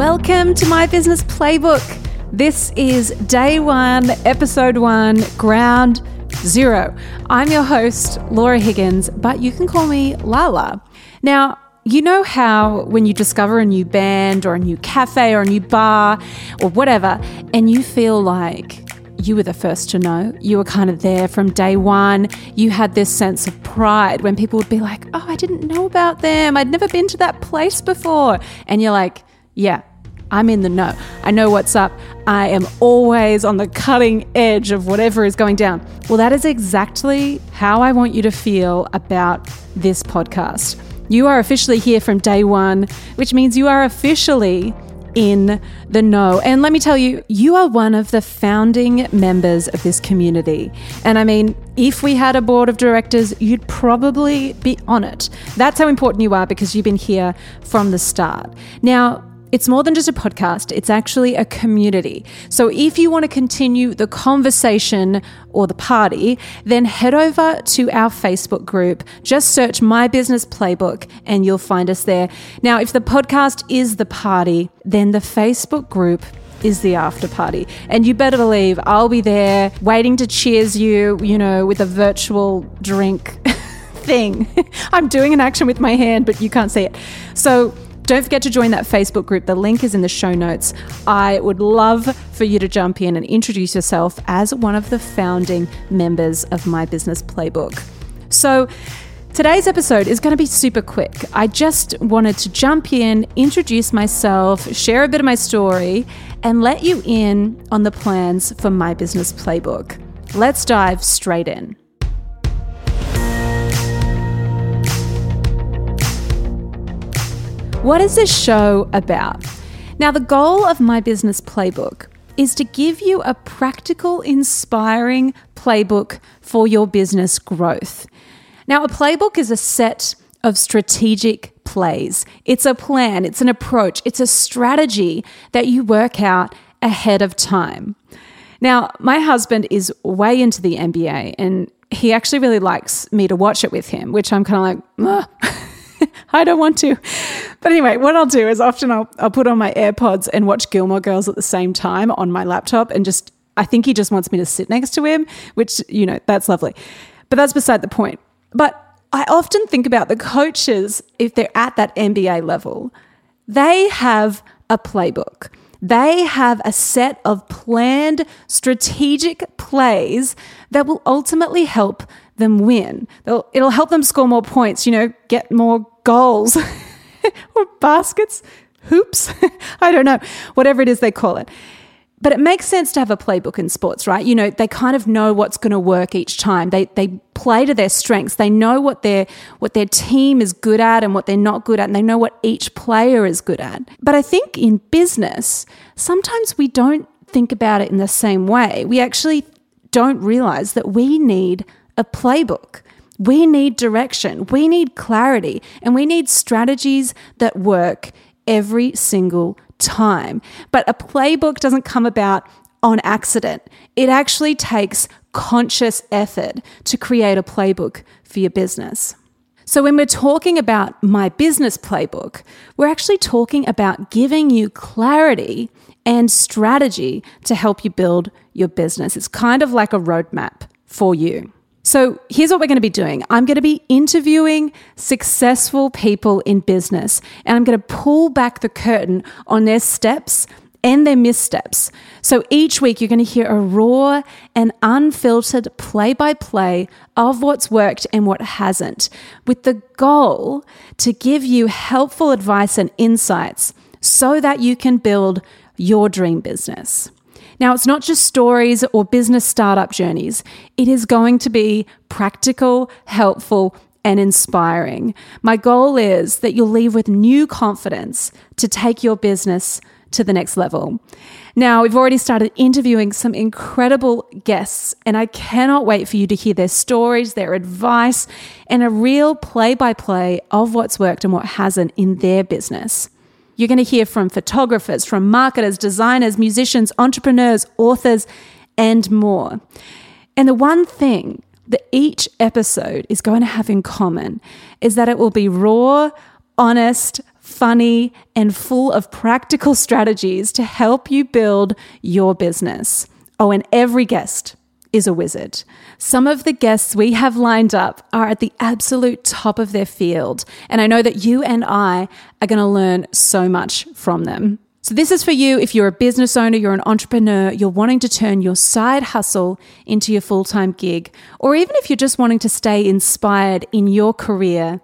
Welcome to my business playbook. This is day one, episode one, ground zero. I'm your host, Laura Higgins, but you can call me Lala. Now, you know how when you discover a new band or a new cafe or a new bar or whatever, and you feel like you were the first to know. You were kind of there from day one. You had this sense of pride when people would be like, Oh, I didn't know about them. I'd never been to that place before. And you're like, Yeah, I'm in the know. I know what's up. I am always on the cutting edge of whatever is going down. Well, that is exactly how I want you to feel about this podcast. You are officially here from day one, which means you are officially in the know. And let me tell you, you are one of the founding members of this community. And I mean, if we had a board of directors, you'd probably be on it. That's how important you are because you've been here from the start. Now, it's more than just a podcast, it's actually a community. So if you want to continue the conversation or the party, then head over to our Facebook group. Just search My Business Playbook and you'll find us there. Now, if the podcast is the party, then the Facebook group is the after party. And you better believe I'll be there waiting to cheers you, you know, with a virtual drink thing. I'm doing an action with my hand, but you can't see it. So, don't forget to join that Facebook group. The link is in the show notes. I would love for you to jump in and introduce yourself as one of the founding members of My Business Playbook. So, Today's episode is going to be super quick. I just wanted to jump in, introduce myself, share a bit of my story, and let you in on the plans for my business playbook. Let's dive straight in. What is this show about? Now, the goal of my business playbook is to give you a practical, inspiring playbook for your business growth. Now, a playbook is a set of strategic plays. It's a plan, it's an approach, it's a strategy that you work out ahead of time. Now, my husband is way into the NBA and he actually really likes me to watch it with him, which I'm kind of like, I don't want to. But anyway, what I'll do is often I'll, I'll put on my AirPods and watch Gilmore Girls at the same time on my laptop and just, I think he just wants me to sit next to him, which, you know, that's lovely. But that's beside the point. But I often think about the coaches, if they're at that NBA level, they have a playbook. They have a set of planned strategic plays that will ultimately help them win. They'll, it'll help them score more points, you know, get more goals or baskets, hoops. I don't know, whatever it is they call it. But it makes sense to have a playbook in sports, right? You know, they kind of know what's going to work each time. They they play to their strengths. They know what their what their team is good at and what they're not good at, and they know what each player is good at. But I think in business, sometimes we don't think about it in the same way. We actually don't realize that we need a playbook. We need direction, we need clarity, and we need strategies that work every single time. But a playbook doesn't come about on accident. It actually takes conscious effort to create a playbook for your business. So, when we're talking about my business playbook, we're actually talking about giving you clarity and strategy to help you build your business. It's kind of like a roadmap for you. So, here's what we're going to be doing I'm going to be interviewing successful people in business, and I'm going to pull back the curtain on their steps and their missteps. So, each week you're going to hear a raw and unfiltered play by play of what's worked and what hasn't, with the goal to give you helpful advice and insights so that you can build your dream business. Now, it's not just stories or business startup journeys, it is going to be practical, helpful, and inspiring. My goal is that you'll leave with new confidence to take your business to the next level. Now, we've already started interviewing some incredible guests, and I cannot wait for you to hear their stories, their advice, and a real play by play of what's worked and what hasn't in their business. You're going to hear from photographers, from marketers, designers, musicians, entrepreneurs, authors, and more. And the one thing that each episode is going to have in common is that it will be raw, honest, funny, and full of practical strategies to help you build your business. Oh, and every guest is a wizard. Some of the guests we have lined up are at the absolute top of their field, and I know that you and I are going to learn so much from them. So, this is for you if you're a business owner, you're an entrepreneur, you're wanting to turn your side hustle into your full time gig, or even if you're just wanting to stay inspired in your career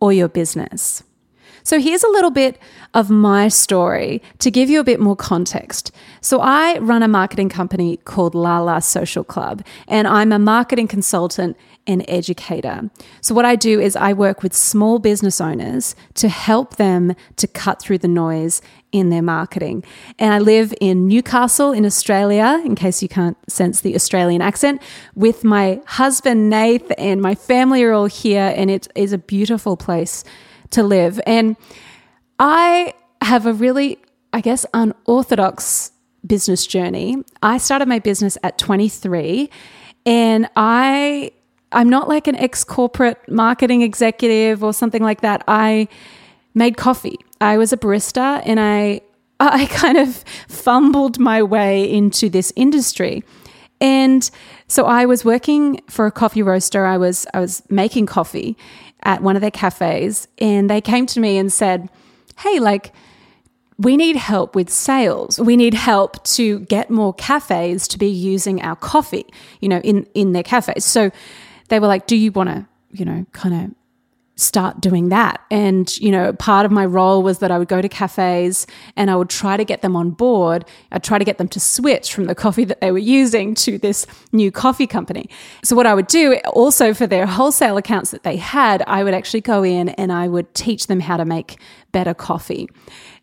or your business. So, here's a little bit of my story to give you a bit more context. So, I run a marketing company called Lala Social Club, and I'm a marketing consultant and educator. So, what I do is I work with small business owners to help them to cut through the noise in their marketing. And I live in Newcastle in Australia, in case you can't sense the Australian accent, with my husband, Nath, and my family are all here. And it is a beautiful place to live. And I have a really, I guess, unorthodox business journey. I started my business at 23 and I I'm not like an ex corporate marketing executive or something like that. I made coffee. I was a barista and I I kind of fumbled my way into this industry. And so I was working for a coffee roaster. I was I was making coffee at one of their cafes and they came to me and said, "Hey, like we need help with sales. We need help to get more cafes to be using our coffee, you know, in in their cafes." So they were like, Do you want to, you know, kind of start doing that. And, you know, part of my role was that I would go to cafes and I would try to get them on board. I'd try to get them to switch from the coffee that they were using to this new coffee company. So, what I would do also for their wholesale accounts that they had, I would actually go in and I would teach them how to make better coffee.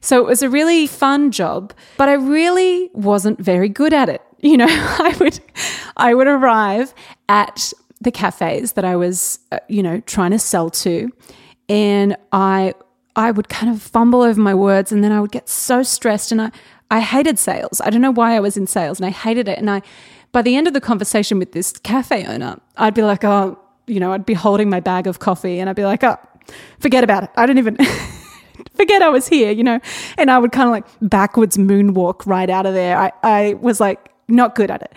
So, it was a really fun job, but I really wasn't very good at it. You know, I would I would arrive at the cafes that I was, uh, you know, trying to sell to, and I I would kind of fumble over my words, and then I would get so stressed, and I I hated sales. I don't know why I was in sales, and I hated it. And I, by the end of the conversation with this cafe owner, I'd be like, oh, you know, I'd be holding my bag of coffee, and I'd be like, oh, forget about it. I don't even. forget I was here, you know, and I would kind of like backwards moonwalk right out of there. I, I was like not good at it.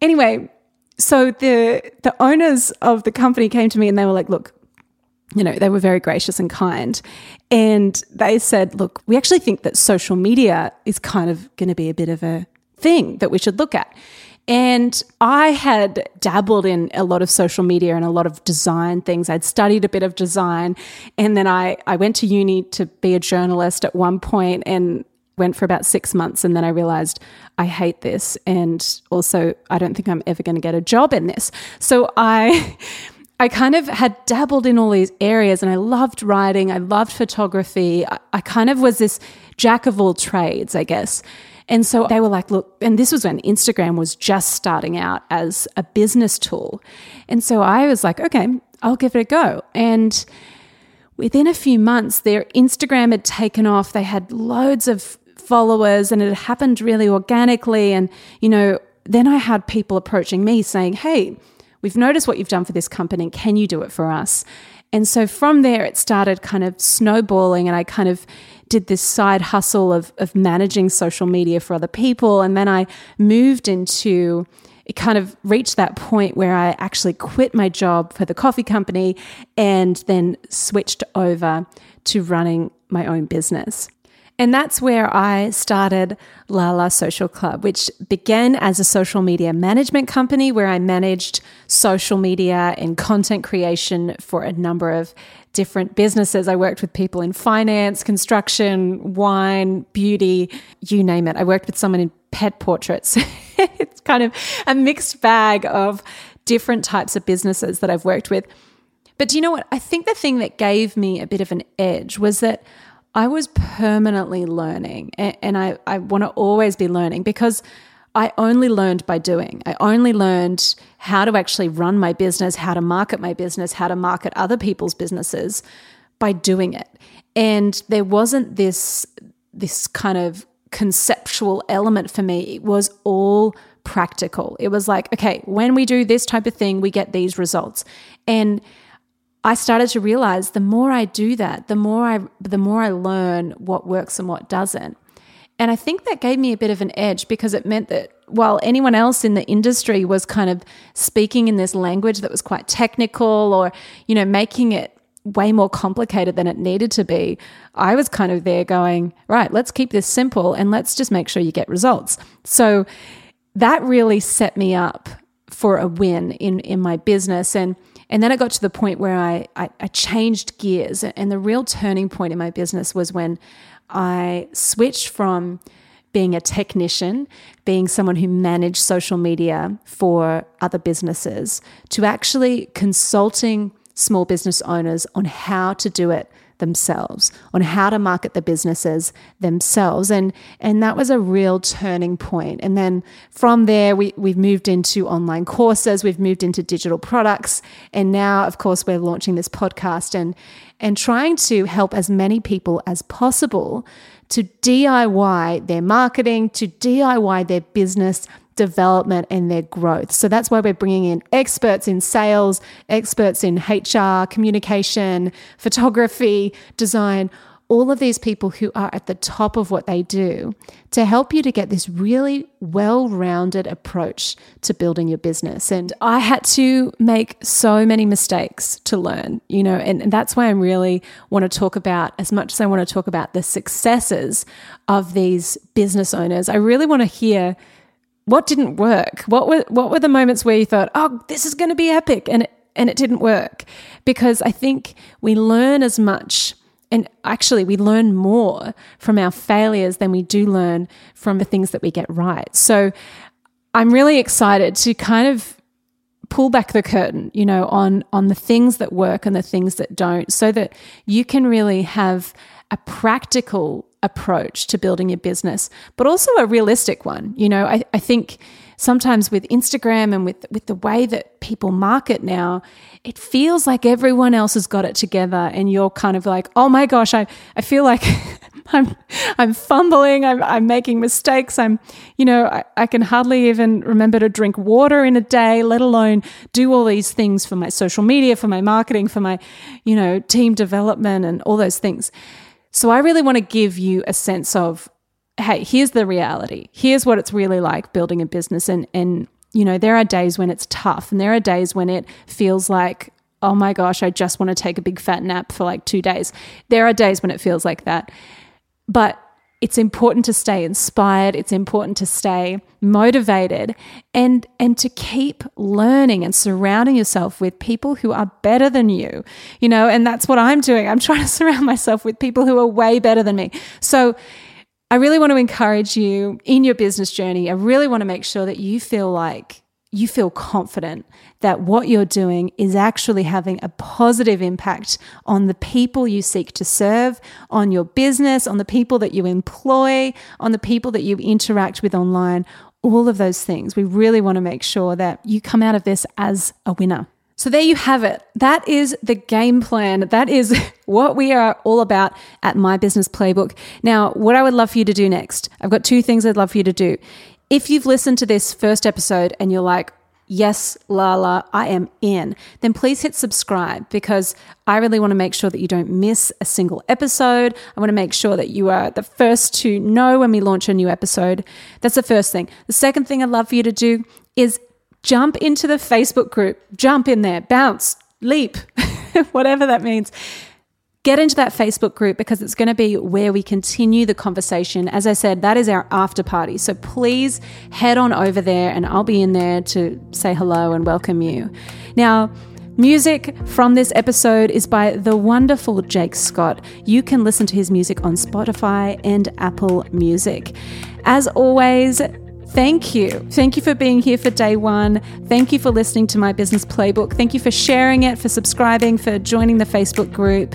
Anyway, so the the owners of the company came to me and they were like, look, you know, they were very gracious and kind. And they said, look, we actually think that social media is kind of going to be a bit of a thing that we should look at. And I had dabbled in a lot of social media and a lot of design things. I'd studied a bit of design. And then I, I went to uni to be a journalist at one point and went for about six months and then I realized I hate this and also I don't think I'm ever going to get a job in this. So I I kind of had dabbled in all these areas and I loved writing, I loved photography. I, I kind of was this jack of all trades, I guess. And so they were like, look, and this was when Instagram was just starting out as a business tool. And so I was like, okay, I'll give it a go. And within a few months, their Instagram had taken off. They had loads of followers and it happened really organically. And, you know, then I had people approaching me saying, Hey, we've noticed what you've done for this company. Can you do it for us? And so from there, it started kind of snowballing, and I kind of did this side hustle of, of managing social media for other people. And then I moved into it kind of reached that point where I actually quit my job for the coffee company and then switched over to running my own business. And that's where I started Lala Social Club, which began as a social media management company where I managed social media and content creation for a number of different businesses. I worked with people in finance, construction, wine, beauty, you name it. I worked with someone in pet portraits. it's kind of a mixed bag of different types of businesses that I've worked with. But do you know what? I think the thing that gave me a bit of an edge was that I was permanently learning and I, I want to always be learning because I only learned by doing. I only learned how to actually run my business, how to market my business, how to market other people's businesses by doing it. And there wasn't this this kind of conceptual element for me. It was all practical. It was like, okay, when we do this type of thing, we get these results. And I started to realize the more I do that, the more I the more I learn what works and what doesn't. And I think that gave me a bit of an edge because it meant that while anyone else in the industry was kind of speaking in this language that was quite technical or, you know, making it way more complicated than it needed to be, I was kind of there going, right, let's keep this simple and let's just make sure you get results. So that really set me up for a win in, in my business. And and then it got to the point where I, I, I changed gears. And the real turning point in my business was when I switched from being a technician, being someone who managed social media for other businesses, to actually consulting small business owners on how to do it themselves, on how to market the businesses themselves. And and that was a real turning point. And then from there we we've moved into online courses, we've moved into digital products, and now of course we're launching this podcast and and trying to help as many people as possible to DIY their marketing, to DIY their business development and their growth. So that's why we're bringing in experts in sales, experts in HR, communication, photography, design, all of these people who are at the top of what they do to help you to get this really well rounded approach to building your business. And I had to make so many mistakes to learn, you know, and, and that's why I really want to talk about, as much as I want to talk about the successes of these business owners, I really want to hear what didn't work? What were what were the moments where you thought, "Oh, this is going to be epic," and it, and it didn't work? Because I think we learn as much and actually we learn more from our failures than we do learn from the things that we get right. So I'm really excited to kind of pull back the curtain, you know, on on the things that work and the things that don't so that you can really have a practical approach to building your business, but also a realistic one. You know, I, I think sometimes with Instagram and with with the way that people market now, it feels like everyone else has got it together and you're kind of like, oh my gosh, I, I feel like I'm I'm fumbling, I'm I'm making mistakes, I'm you know, I, I can hardly even remember to drink water in a day, let alone do all these things for my social media, for my marketing, for my, you know, team development and all those things. So I really want to give you a sense of, hey, here's the reality. Here's what it's really like building a business. And, and, you know, there are days when it's tough and there are days when it feels like, oh my gosh, I just want to take a big fat nap for like two days. There are days when it feels like that. But it's important to stay inspired it's important to stay motivated and and to keep learning and surrounding yourself with people who are better than you you know and that's what i'm doing. I'm trying to surround myself with people who are way better than me. So i really want to encourage you in your business journey i really want to make sure that you feel like you feel confident that what you're doing is actually having a positive impact on the people you seek to serve, on your business, on the people that you employ, on the people that you interact with online, all of those things. We really want to make sure that you come out of this as a winner. So, there you have it. That is the game plan. That is what we are all about at My Business Playbook. Now, what I would love for you to do next, I've got two things I'd love for you to do. If you've listened to this first episode and you're like, yes, Lala, I am in, then please hit subscribe because I really want to make sure that you don't miss a single episode. I want to make sure that you are the first to know when we launch a new episode. That's the first thing. The second thing I'd love for you to do is jump into the Facebook group, jump in there, bounce, leap, whatever that means get into that Facebook group because it's going to be where we continue the conversation. As I said, that is our after party. So please head on over there and I'll be in there to say hello and welcome you. Now, Music from this episode is by the wonderful Jake Scott. You can listen to his music on Spotify and Apple Music. As always, Thank you. Thank you for being here for day one. Thank you for listening to my business playbook. Thank you for sharing it, for subscribing, for joining the Facebook group.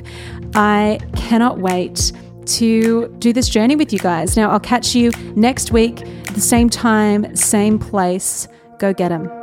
I cannot wait to do this journey with you guys. Now, I'll catch you next week the same time, same place. Go get them.